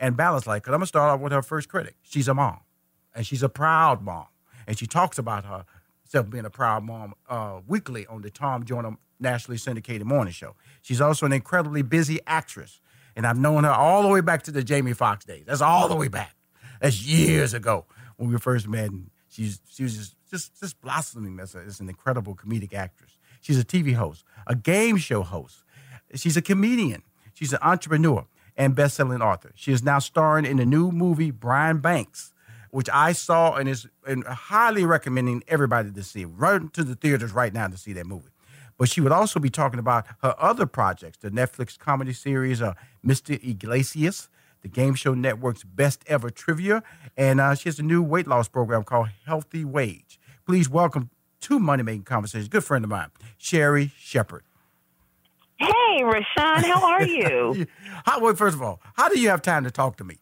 and balanced life. Because I'm going to start off with her first critic. She's a mom, and she's a proud mom. And she talks about herself being a proud mom uh, weekly on the Tom Joyner nationally syndicated morning show. She's also an incredibly busy actress. And I've known her all the way back to the Jamie Foxx days. That's all the way back. That's years ago when we first met. And she's, she was just, just, just blossoming as, a, as an incredible comedic actress. She's a TV host, a game show host. She's a comedian. She's an entrepreneur and best-selling author. She is now starring in the new movie Brian Banks, which I saw and is and highly recommending everybody to see. Run to the theaters right now to see that movie. But she would also be talking about her other projects, the Netflix comedy series uh, Mr. Iglesias, the Game Show Network's Best Ever Trivia, and uh, she has a new weight loss program called Healthy Wage. Please welcome to Money Making Conversations, good friend of mine, Sherri Shepherd. Hey, Rushion, how are you? how, well, first of all, how do you have time to talk to me?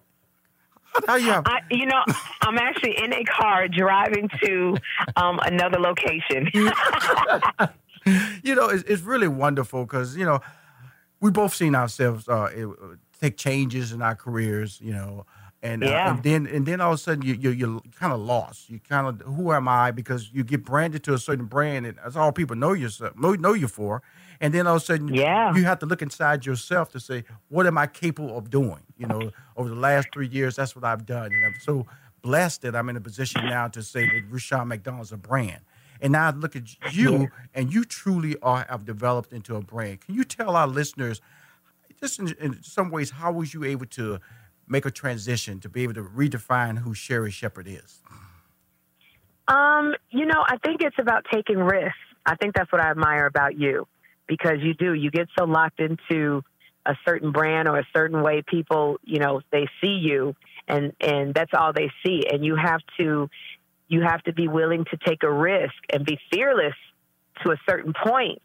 How, you have? I, you know, I'm actually in a car driving to um, another location. you know, it's, it's really wonderful because you know we both seen ourselves uh, take changes in our careers. You know, and, yeah. uh, and then and then all of a sudden you, you you're kind of lost. You kind of who am I? Because you get branded to a certain brand, and that's all people know yourself know, know you for. And then all of a sudden, yeah. you have to look inside yourself to say, what am I capable of doing? You know, over the last three years, that's what I've done. And I'm so blessed that I'm in a position now to say that Rushion McDonald's a brand. And now I look at you, and you truly are have developed into a brand. Can you tell our listeners, just in, in some ways, how was you able to make a transition to be able to redefine who Sherri Shepherd is? Um, you know, I think it's about taking risks. I think that's what I admire about you because you do. You get so locked into a certain brand or a certain way people, you know, they see you and and that's all they see and you have to you have to be willing to take a risk and be fearless to a certain point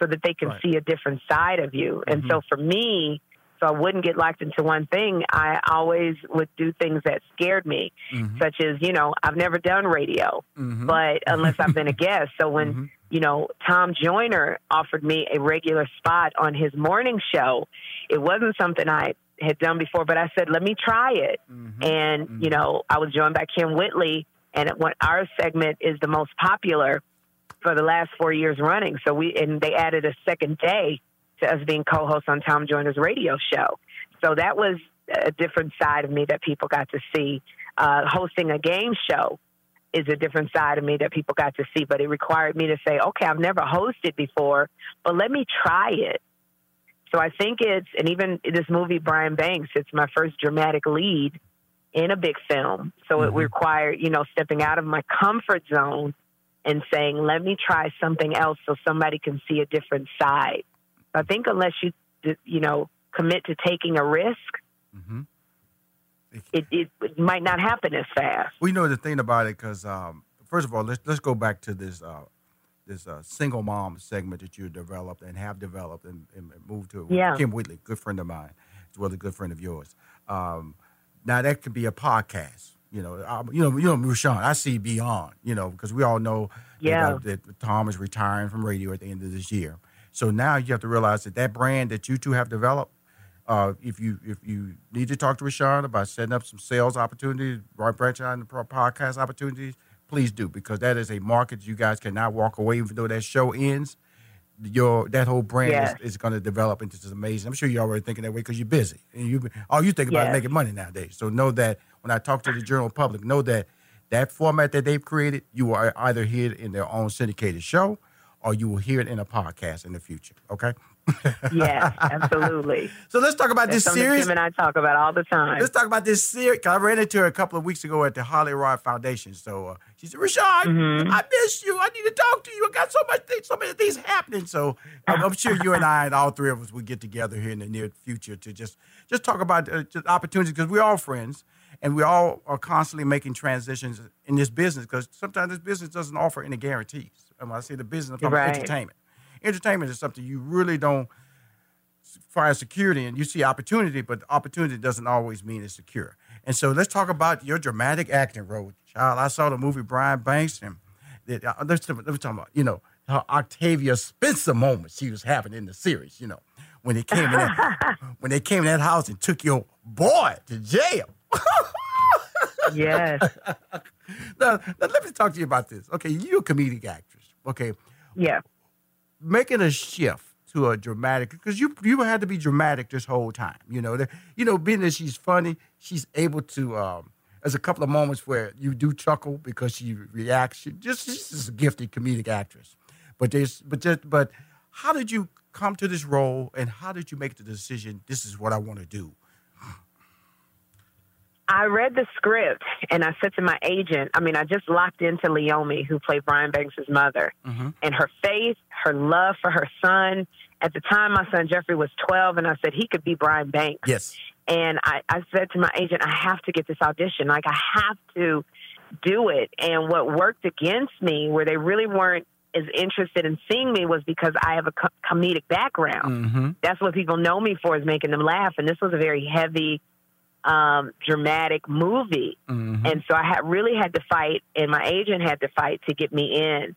so that they can right. see a different side of you. Mm-hmm. And so for me, so I wouldn't get locked into one thing, I always would do things that scared me, mm-hmm. such as, you know, I've never done radio, mm-hmm. but unless I've been a guest. So when mm-hmm you know, Tom Joyner offered me a regular spot on his morning show. It wasn't something I had done before, but I said, let me try it. Mm-hmm. And, mm-hmm. you know, I was joined by Kym Whitley, and when our segment is the most popular for the last four years running. So we, and they added a second day to us being co hosts on Tom Joyner's radio show. So that was a different side of me that people got to see. Uh, hosting a game show is a different side of me that people got to see. But it required me to say, okay, I've never hosted before, but let me try it. So I think it's, and even this movie, Brian Banks, it's my first dramatic lead in a big film. So mm-hmm. it required, you know, stepping out of my comfort zone and saying, let me try something else so somebody can see a different side. I think unless you, you know, commit to taking a risk, mm-hmm it, it, it, might not happen as fast. We know the thing about it because, um, first of all, let's let's go back to this uh, this uh, single mom segment that you developed and have developed and, and moved to. Yeah. Kym Whitley, good friend of mine, as well as a good friend of yours. Um, now that could be a podcast. You know, um, you know, you know, Rushion. I see beyond. You know, because we all know Yeah. that, that Tom is retiring from radio at the end of this year. So now you have to realize that that brand that you two have developed. Uh, if you if you need to talk to Rushion about setting up some sales opportunities, right branch out into pro- podcast opportunities, please do because that is a market you guys cannot walk away even though that show ends. Your that whole brand Yes. is, is going to develop into just amazing. I'm sure you're already thinking that way because you're busy and you all you think about is making money nowadays. So know that when I talk to the general public, know that that format that they've created, you are either hear it in their own syndicated show or you will hear it in a podcast in the future. Okay. Yes, absolutely. So let's talk about That's this series. Kym and I talk about all the time. Let's talk about this series. I ran into her a couple of weeks ago at the HollyRod Foundation. So uh, she said, "Rushion, Mm-hmm. I miss you. I need to talk to you. I got so much, things, so many things happening." So I'm, I'm sure you and I and all three of us will get together here in the near future to just just talk about uh, just opportunities because we're all friends and we all are constantly making transitions in this business because sometimes this business doesn't offer any guarantees. And when I say the business, I'm talking Right. entertainment. Entertainment is something you really don't find security and you see opportunity, but opportunity doesn't always mean it's secure. And so let's talk about your dramatic acting role. Child, I saw the movie Brian Banks and that, uh, let's, let's talk about, you know, her Octavia Spencer moment she was having in the series, you know, when they came in that, when they came in that house and took your boy to jail. yes. now, now, let me talk to you about this. Okay, you're a comedic actress. Okay, Yeah. Making a shift to a dramatic because you you had to be dramatic this whole time. You know, you know, being that she's funny, she's able to. Um, there's a couple of moments where you do chuckle because she reacts. She just she's just a gifted comedic actress. But there's but just but how did you come to this role and how did you make the decision? This is what I want to do. I read the script and I said to my agent, I mean, I just locked into Leomi, who played Brian Banks' mother, and her faith, her love for her son. At the time, my son Jeffrey was 12, and I said he could be Brian Banks. Yes. And I, I said to my agent, I have to get this audition. Like, I have to do it. And what worked against me, where they really weren't as interested in seeing me, was because I have a co- comedic background. Mm-hmm. That's what people know me for, is making them laugh. And this was a very heavy, um, dramatic movie. Mm-hmm. And so I had really had to fight, and my agent had to fight to get me in.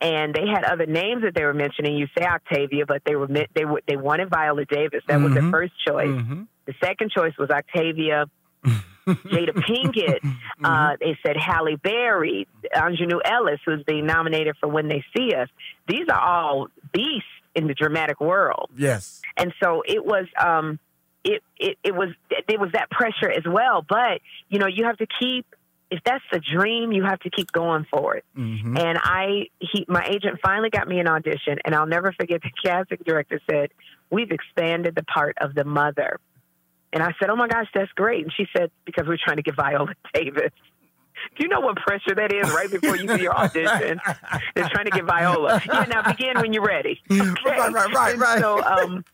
And they had other names that they were mentioning. You say Octavia, but they were they were, they wanted Viola Davis. That was Mhm. their first choice. Mm-hmm. The second choice was Octavia. Jada Pinkett. Uh, they said Halle Berry, Aunjanue Ellis, who's being nominated for When They See Us. These are all beasts in the dramatic world Yes. and so it was um it it, it was there was that pressure as well but you know you have to keep if that's the dream you have to keep going for it Mm-hmm. and i he my agent finally got me an audition and i'll never forget the casting director said we've expanded the part of the mother and i said oh my gosh that's great and she said because we're trying to get viola davis do you know what pressure that is right before you do your audition? They're trying to get Viola. Yeah, now begin when you're ready. Okay. Right, right, right, And right. So, um,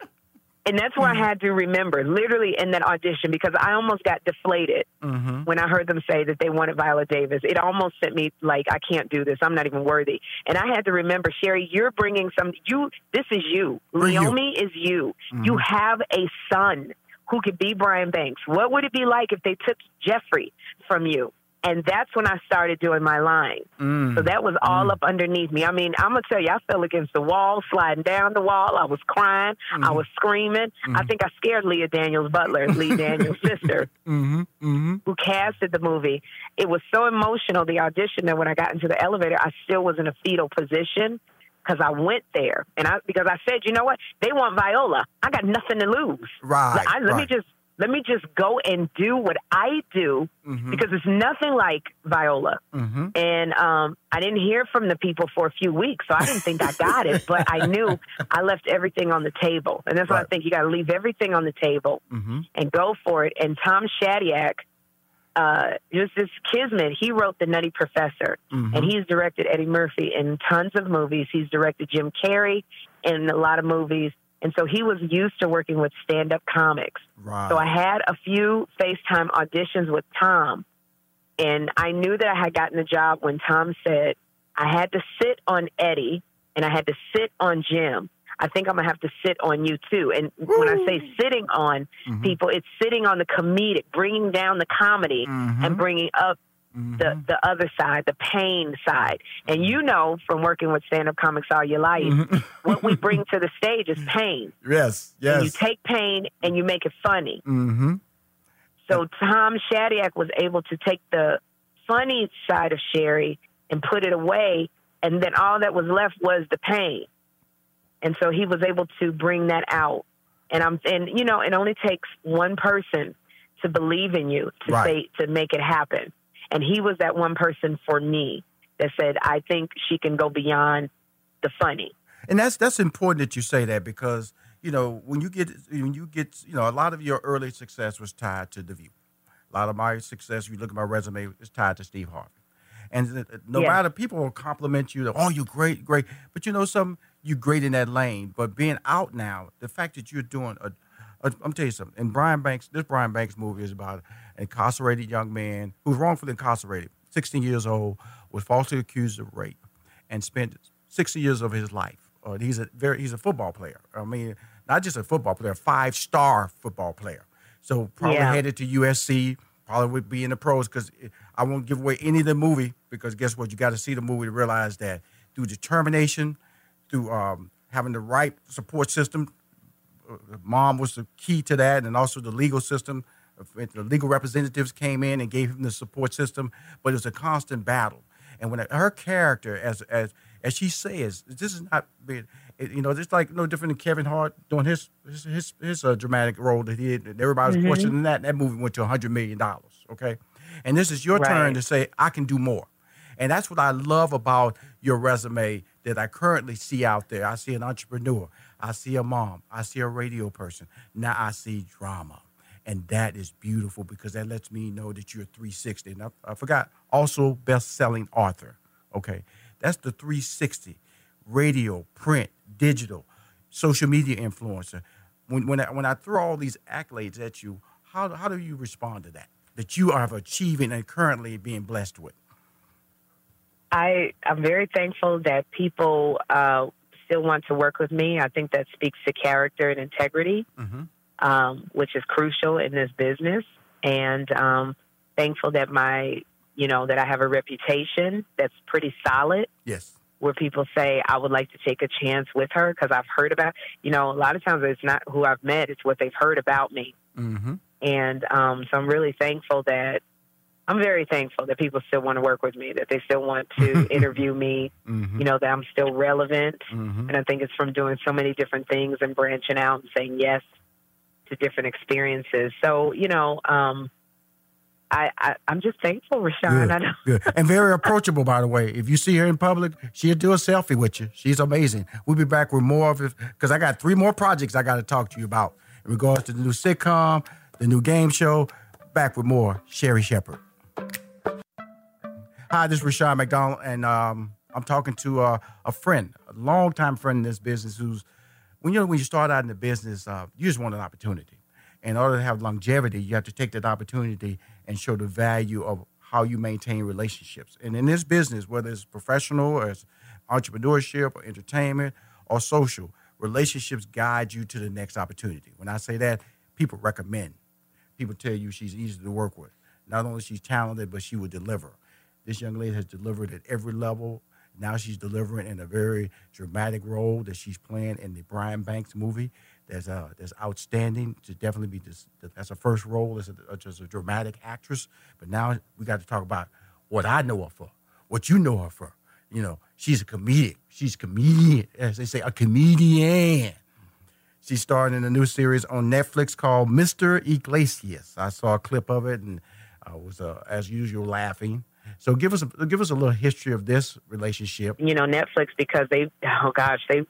and that's where I had to remember, literally in that audition, because I almost got deflated Mm-hmm. when I heard them say that they wanted Viola Davis. It almost sent me like, I can't do this. I'm not even worthy. And I had to remember, Sherri, you're bringing some. You, this is you. Leomi is you. You have a son who could be Brian Banks. What would it be like if they took Jeffrey from you? And that's when I started doing my line. Mm. So that was all up underneath me. I mean, I'm gonna tell you, I fell against the wall, sliding down the wall. I was crying. I was screaming. I think I scared Leah Daniels Butler, Lee Daniels' sister, Mm-hmm. Mm-hmm. who casted the movie. It was so emotional, the audition, that when I got into the elevator, I still was in a fetal position because I went there and I because I said, you know what, they want Viola. I got nothing to lose. Right. I, let me just let me just go and do what I do Mhm. because it's nothing like Viola. Mm-hmm. And um, I didn't hear from the people for a few weeks, so I didn't think I got it. But I knew I left everything on the table, and that's why I think. You got to leave everything on the table Mm-hmm. and go for it. And Tom Shadyac, uh, just this kismet, he wrote The Nutty Professor, Mhm. and he's directed Eddie Murphy in tons of movies. He's directed Jim Carrey in a lot of movies. And so he was used to working with stand up comics. Right. So I had a few FaceTime auditions with Tom, and I knew that I had gotten the job when Tom said I had to sit on Eddie and I had to sit on Jim. I think I'm gonna have to sit on you too. And when I say sitting on Mhm. people, it's sitting on the comedic, bringing down the comedy Mhm. and bringing up Mhm. the the other side, the pain side. And you know from working with stand up comics all your life, Mhm. what we bring to the stage is pain. yes, And you take pain and you make it funny. mm-hmm. So Tom Shadyac was able to take the funny side of Sherri and put it away, and then all that was left was the pain. And so he was able to bring that out. And I'm and you know, it only takes one person to believe in you to Right. say to make it happen. And he was that one person for me that said, I think she can go beyond the funny. And that's that's important that you say that because you know when you get when you get you know a lot of your early success was tied to the View. A lot of my success, you look at my resume, is tied to Steve Harvey. And no Yeah. matter people will compliment you, oh, you're great, great, but you know something, you're great in that lane. But being out now, the fact that you're doing a, a I'm telling you something. And Brian Banks, this Brian Banks movie is about an incarcerated young man who's wrongfully incarcerated, 16 years old, was falsely accused of rape, and spent 60 years of his life. Uh, he's a very he's a football player. I mean, not just a football player, five star football player. So probably Yeah. headed to USC. Probably would be in the pros because I won't give away any of the movie because guess what? You got to see the movie to realize that through determination, through um, having the right support system, uh, mom was the key to that, and also the legal system. The legal representatives came in and gave him the support system, but it was a constant battle. And when her character, as as as she says, this is not, being- you know, just like no different than Kevin Hart doing his his his, his uh, dramatic role that he did. And everybody was watching that. That movie went to hundred million dollars. Okay, and this is your turn to say I can do more. And that's what I love about your resume that I currently see out there. I see an entrepreneur, I see a mom, I see a radio person. Now I see drama. And that is beautiful because that lets me know that you're 360. And I, I forgot, also best selling author. Okay. That's the 360 radio, print, digital, social media influencer. When, when, I, when I throw all these accolades at you, how, how do you respond to that? That you are achieving and currently being blessed with? I I'm very thankful that people uh, still want to work with me. I think that speaks to character and integrity, Mhm. um, which is crucial in this business. And um, thankful that my you know that I have a reputation that's pretty solid. Yes. Where people say I would like to take a chance with her because I've heard about you know a lot of times it's not who I've met it's what they've heard about me Mm-hmm. and um, so I'm really thankful that I'm very thankful that people still want to work with me, that they still want to interview me, Mm-hmm. you know, that I'm still relevant. Mm-hmm. And I think it's from doing so many different things and branching out and saying yes to different experiences. So, you know, um, I, I, I'm just thankful, Rushion. I know. good. And very approachable, by the way. If you see her in public, she'll do a selfie with you. She's amazing. We'll be back with more of it because I got three more projects I got to talk to you about in regards to the new sitcom, the new game show. Back with more. Sherri Shepherd. Hi, this is Rushion McDonald, and um, I'm talking to uh, a friend, a longtime friend in this business who's, when you when you start out in the business, uh, you just want an opportunity. In order to have longevity, you have to take that opportunity and show the value of how you maintain relationships. And in this business, whether it's professional or it's entrepreneurship or entertainment or social, relationships guide you to the next opportunity. When I say that, people recommend. People tell you she's easy to work with. Not only she's talented, but she will deliver. This young lady has delivered at every level. Now she's delivering in a very dramatic role that she's playing in the Brian Banks movie. That's uh, that's outstanding. To definitely be this. That's her first role as a, as a dramatic actress. But now we got to talk about what I know her for, what you know her for. You know, she's a comedian. She's a comedian, as they say, a comedian. She's starring in a new series on Netflix called Mr. Iglesias. I saw a clip of it and I was, uh, as usual, laughing. So give us a, give us a little history of this relationship. You know, Netflix, because they, oh gosh, they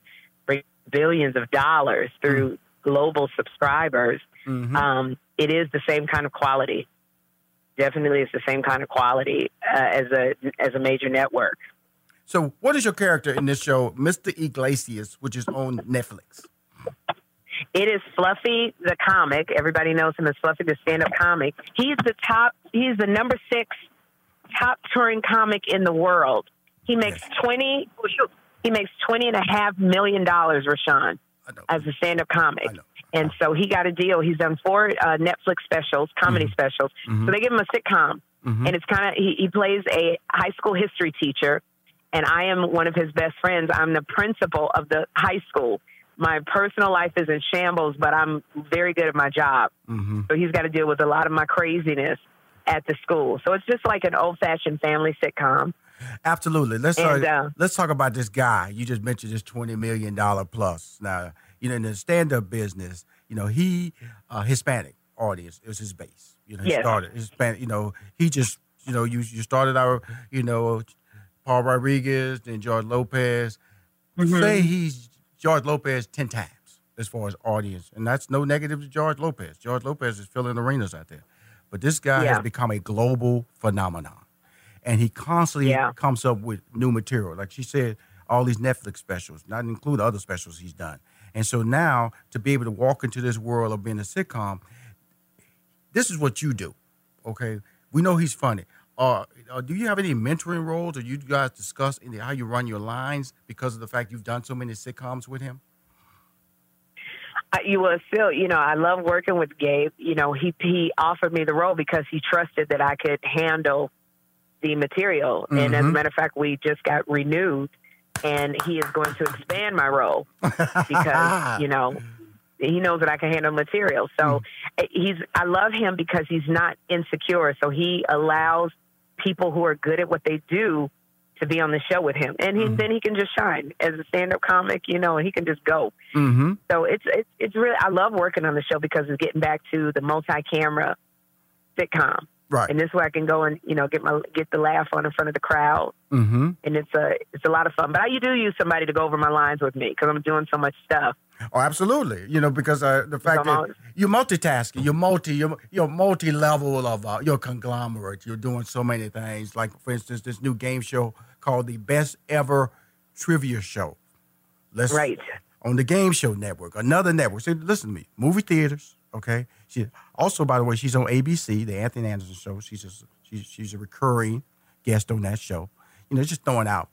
bring billions of dollars through global subscribers. Mhm. um, it is the same kind of quality. Definitely, it's the same kind of quality uh, as a as a major network. So, what is your character in this show, Mr. Iglesias, which is on Netflix? It is Fluffy the comic. Everybody knows him as Fluffy the stand up comic. He's the top. He's the number six top touring comic in the world. He makes twenty. He makes twenty and a half million dollars, Rushion, as a stand-up comic. And so he got a deal. He's done four uh, Netflix specials, comedy mm-hmm. specials. Mm-hmm. So they give him a sitcom, mm-hmm. and it's kind of he, he plays a high school history teacher, and I am one of his best friends. I'm the principal of the high school. My personal life is in shambles, but I'm very good at my job. Mm-hmm. So he's got to deal with a lot of my craziness at the school. So it's just like an old-fashioned family sitcom. Absolutely. Let's and, talk, uh, let's talk about this guy. You just mentioned this twenty million dollar plus. Now, you know, in the stand up business, you know, he uh, Hispanic audience is his base. You know, he yes. started Hispanic. You know, he just you know you you started our you know Paul Rodriguez then George Lopez. Mm-hmm. Say he's George Lopez ten times as far as audience, and that's no negative to George Lopez. George Lopez is filling arenas out there, but this guy yeah. has become a global phenomenon and he constantly yeah. comes up with new material. Like she said, all these Netflix specials, not include other specials he's done. And so now to be able to walk into this world of being a sitcom, this is what you do. Okay, we know he's funny. Uh, uh, do you have any mentoring roles, or you guys discuss how you run your lines because of the fact you've done so many sitcoms with him? You will still, you know, I love working with Gabe. You know, he he offered me the role because he trusted that I could handle the material. Mm-hmm. And as a mm-hmm. matter of fact, we just got renewed, and he is going to expand my role because you know he knows that I can handle material. So mm. he's I love him because he's not insecure. So he allows people who are good at what they do to be on the show with him, and he, mm-hmm. then he can just shine as a stand-up comic, you know, and he can just go. Mm-hmm. So it's it's it's really I love working on the show because it's getting back to the multi-camera sitcom. Right. And this way I can go and, you know, get my get the laugh on in front of the crowd. Mm-hmm. And it's a it's a lot of fun. But I you do use somebody to go over my lines with me because I'm doing so much stuff. Oh, absolutely. You know, because uh, the fact that you're multitasking, you're multi, you're, you're multi level of uh, your conglomerate. You're doing so many things. Like, for instance, this new game show called the Best Ever Trivia Show. Let's, right. On the Game Show Network, another network. So listen to me. Movie theaters, okay? She also, by the way, she's on ABC, the Anthony Anderson show. She's a, she's she's a recurring guest on that show. You know, just throwing out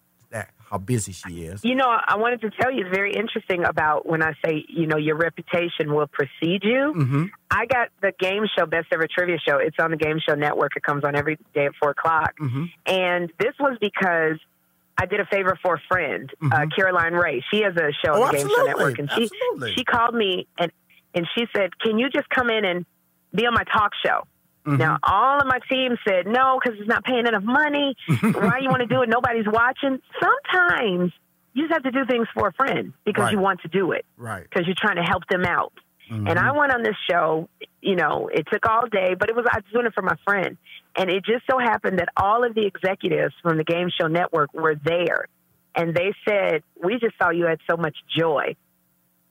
how busy she is. You know, I wanted to tell you it's very interesting about when I say you know your reputation will precede you. Mm-hmm. I got the game show Best Ever Trivia Show. It's on the Game Show Network. It comes on every day at four o'clock, mm-hmm. and this was because. I did a favor for a friend, uh, mm-hmm. uh, Caroline Rhea. She has a show oh, on the Game Show Network, and she absolutely. she called me and and she said, "Can you just come in and be on my talk show?" Mm-hmm. Now, all of my team said no because it's not paying enough money. Why you want to do it? Nobody's watching. Sometimes you just have to do things for a friend because right. you want to do it, right? Because you're trying to help them out. Mm-hmm. And I went on this show. You know, it took all day, but it was I was doing it for my friend, and it just so happened that all of the executives from the Game Show Network were there, and they said, "We just saw you had so much joy."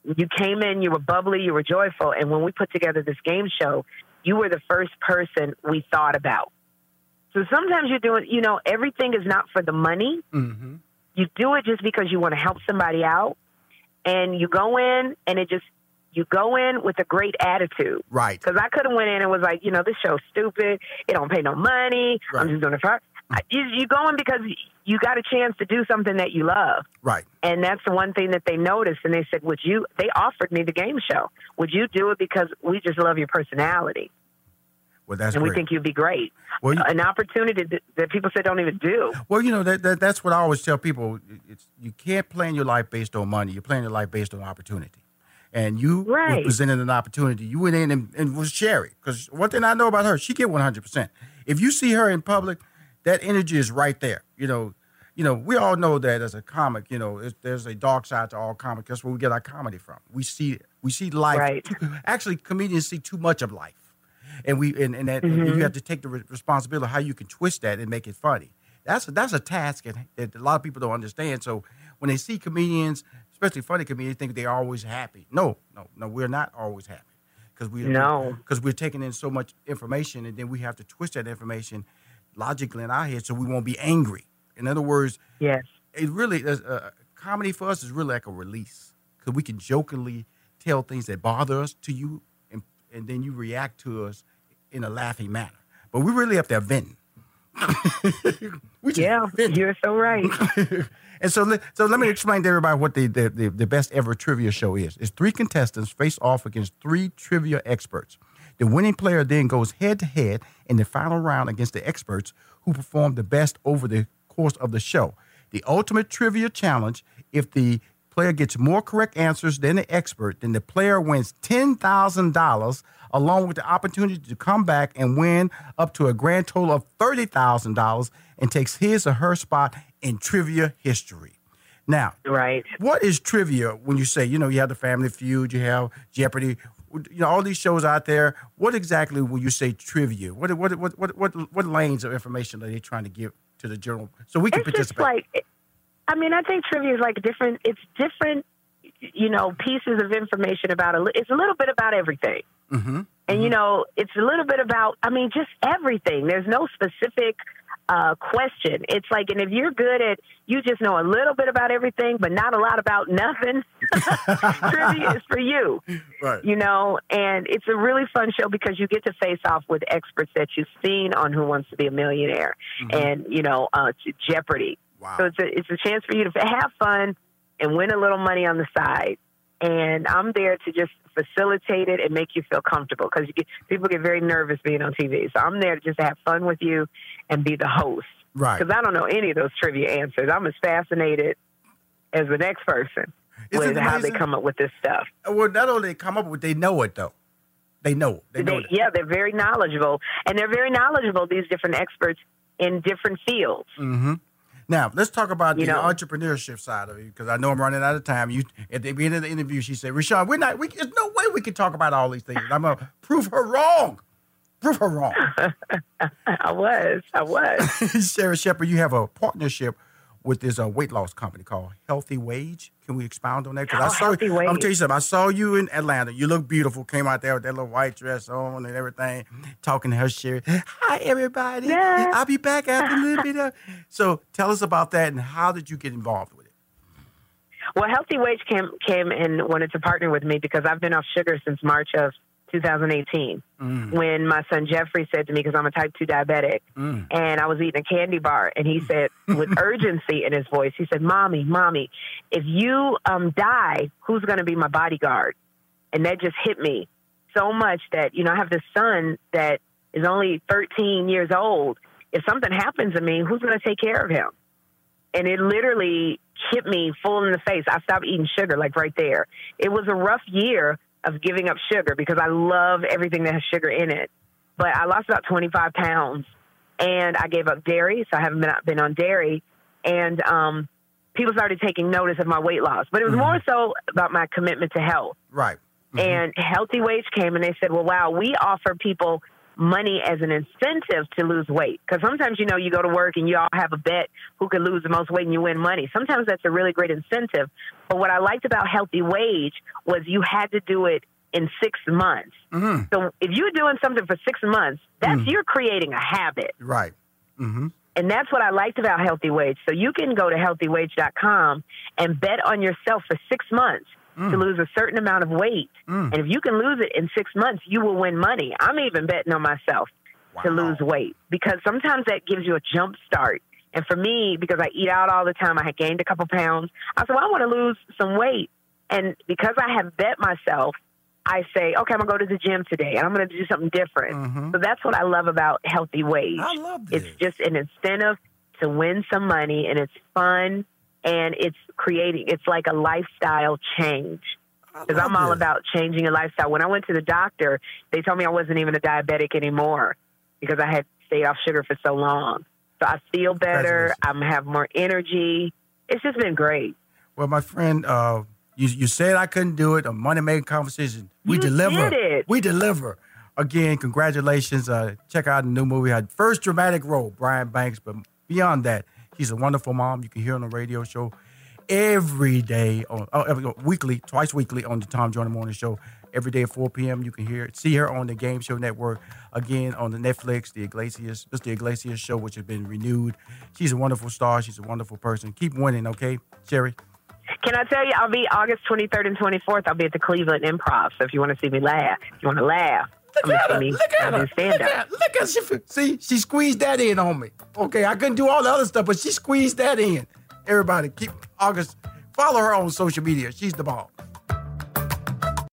you came in, you were bubbly, you were joyful, and when we put together this game show, you were the first person we thought about. So sometimes you're doing, you know, everything is not for the money. Mm-hmm. You do it just because you want to help somebody out, and you go in, and it just you go in with a great attitude. Right. Because I could have went in and was like, you know, this show's stupid. It don't pay no money. Right. I'm just doing it for. You, you go in because you got a chance to do something that you love. Right. And that's the one thing that they noticed. And they said, Would you, they offered me the game show. Would you do it because we just love your personality? Well, that's and great. we think you'd be great. Well, you, an opportunity that, that, people say don't even do. Well, you know that, that, that's what I always tell people. It's, you can't plan your life based on money. You plan your life based on opportunity. And you right. presented an opportunity. You went in and, and was Sherri. Because one thing I know about her, she get 100. percent If you see her in public, that energy is right there. You know, you know, we all know that as a comic, you know, there's a dark side to all comics. That's where we get our comedy from. We see we see life. Right. Too, actually, comedians see too much of life, and we and, and that mm-hmm. and you have to take the responsibility of how you can twist that and make it funny. That's a, that's a task that a lot of people don't understand. So when they see comedians, especially funny comedians, think they're always happy. No, no, no, we're not always happy because we no because we're taking in so much information, and then we have to twist that information logically in our head so we won't be angry. In other words, yes, it really uh, comedy for us is really like a release because we can jokingly tell things that bother us to you, and and then you react to us in a laughing manner. But we really have to vent. Yeah, invented. you're so right. and so, let- so let me explain to everybody what the, the, the, the best ever trivia show is. It's three contestants face off against three trivia experts. The winning player then goes head to head in the final round against the experts who perform the best over the course of the show. The ultimate trivia challenge if the player gets more correct answers than the expert, then the player wins $10,000 along with the opportunity to come back and win up to a grand total of $30,000 and takes his or her spot in trivia history. Now, Right. what is trivia when you say, you know, you have the Family Feud, you have Jeopardy, you know, all these shows out there. What exactly will you say trivia? What what what what what, what lanes of information are they trying to give to the general so we can It's just participate? like, I mean, I think trivia is like different. It's different, you know, pieces of information about a. It's a little bit about everything, mm-hmm. and you know, it's a little bit about. I mean, just everything. There's no specific uh, question. It's like, and if you're good at, you just know a little bit about everything, but not a lot about nothing. trivia is for you. Right. you know, and it's a really fun show because you get to face off with experts that you've seen on Who Wants to Be a Millionaire and, you know, uh, Jeopardy. Wow. So it's a, it's a chance for you to have fun and win a little money on the side. And I'm there to just facilitate it and make you feel comfortable because get, people get very nervous being on TV. So I'm there to just have fun with you and be the host. Right. Because I don't know any of those trivia answers. I'm as fascinated as the next person Isn't with how they come up with this stuff. Well, not only they come up with, they know it though. They know. it. They know. They, yeah, they're very knowledgeable, and they're very knowledgeable. These different experts in different fields. Mm-hmm. Now let's talk about You the know. entrepreneurship side of it because I know I'm running out of time. You at the beginning of the interview, she said, "Rushion, we're not. We, there's no way we can talk about all these things. I'm gonna prove her wrong. Prove her wrong." I was, I was. Sarah Shepard, you have a partnership with this uh, weight loss company called Healthy Wage. Can we expound on that? Oh, I saw Healthy I'm tell you something. I saw you in Atlanta. You look beautiful. Came out there with that little white dress on and everything, talking to her Sherri. Hi, everybody. Yeah. I'll be back after a little bit. Of... So tell us about that and how did you get involved with it? Well, Healthy Wage came came and wanted to partner with me because I've been off sugar since March of 2018. Mm. When my son Jeffrey said to me, because I'm a type two diabetic, Mm. and I was eating a candy bar, and he said with urgency in his voice, he said, "Mommy, mommy, if you um, die, who's going to be my bodyguard?" And that just hit me so much that you know I have this son that is only 13 years old. If something happens to me, who's going to take care of him? and it literally hit me full in the face. I stopped eating sugar like right there. It was a rough year of giving up sugar because I love everything that has sugar in it. But I lost about 25 pounds and I gave up dairy, so I haven't been, been on dairy. And um, people started taking notice of my weight loss. But it was more so about my commitment to health. Right. And Healthy Wage came and they said, well, wow, we offer people money as an incentive to lose weight. Because sometimes, you know, you go to work and you all have a bet who can lose the most weight and you win money. Sometimes that's a really great incentive. But what I liked about Healthy Wage was you had to do it in six months. Mhm. So if you're doing something for six months, that's you're creating a habit. Right. Mm-hmm. And that's what I liked about Healthy Wage. So you can go to healthywage.com and bet on yourself for six months to lose a certain amount of weight. Mm. And if you can lose it in six months, you will win money. I'm even betting on myself to lose weight because sometimes that gives you a jump start. And for me, because I eat out all the time, I had gained a couple pounds. I said, well, I want to lose some weight. And because I have bet myself, I say, okay, I'm going to go to the gym today and I'm going to do something different. Mhm. So that's what I love about Healthy Wage. I love this. It's just an incentive to win some money and it's fun and it's creating, it's like a lifestyle change because I'm all this. about changing a lifestyle. When I went to the doctor, they told me I wasn't even a diabetic anymore because I had stayed off sugar for so long. So I feel better. I'm have more energy. It's just been great. Well, my friend, uh, you you said I couldn't do it. A money making conversation. We You deliver. did it. We deliver. Again, congratulations. Uh, check out the new movie. Had first dramatic role, Brian Banks. But beyond that, she's a wonderful mom. You can hear on the radio show every day, on oh, every, oh, weekly, twice weekly on the Tom Joyner Morning Show. Every day at 4 p.m. You can hear see her on the Game Show Network. Again on the Netflix, the Iglesias, just the Iglesias show, which has been renewed. She's a wonderful star. She's a wonderful person. Keep winning, okay, Sherri. Can I tell you, I'll be August 23rd and 24th. I'll be at the Cleveland Improv. So if you want to see me laugh, you want to laugh, Look at her. Look at I her. Look at, look at she. See, she squeezed that in on me. Okay, I couldn't do all the other stuff, but she squeezed that in. Everybody, keep August. Follow her on social media. She's the ball.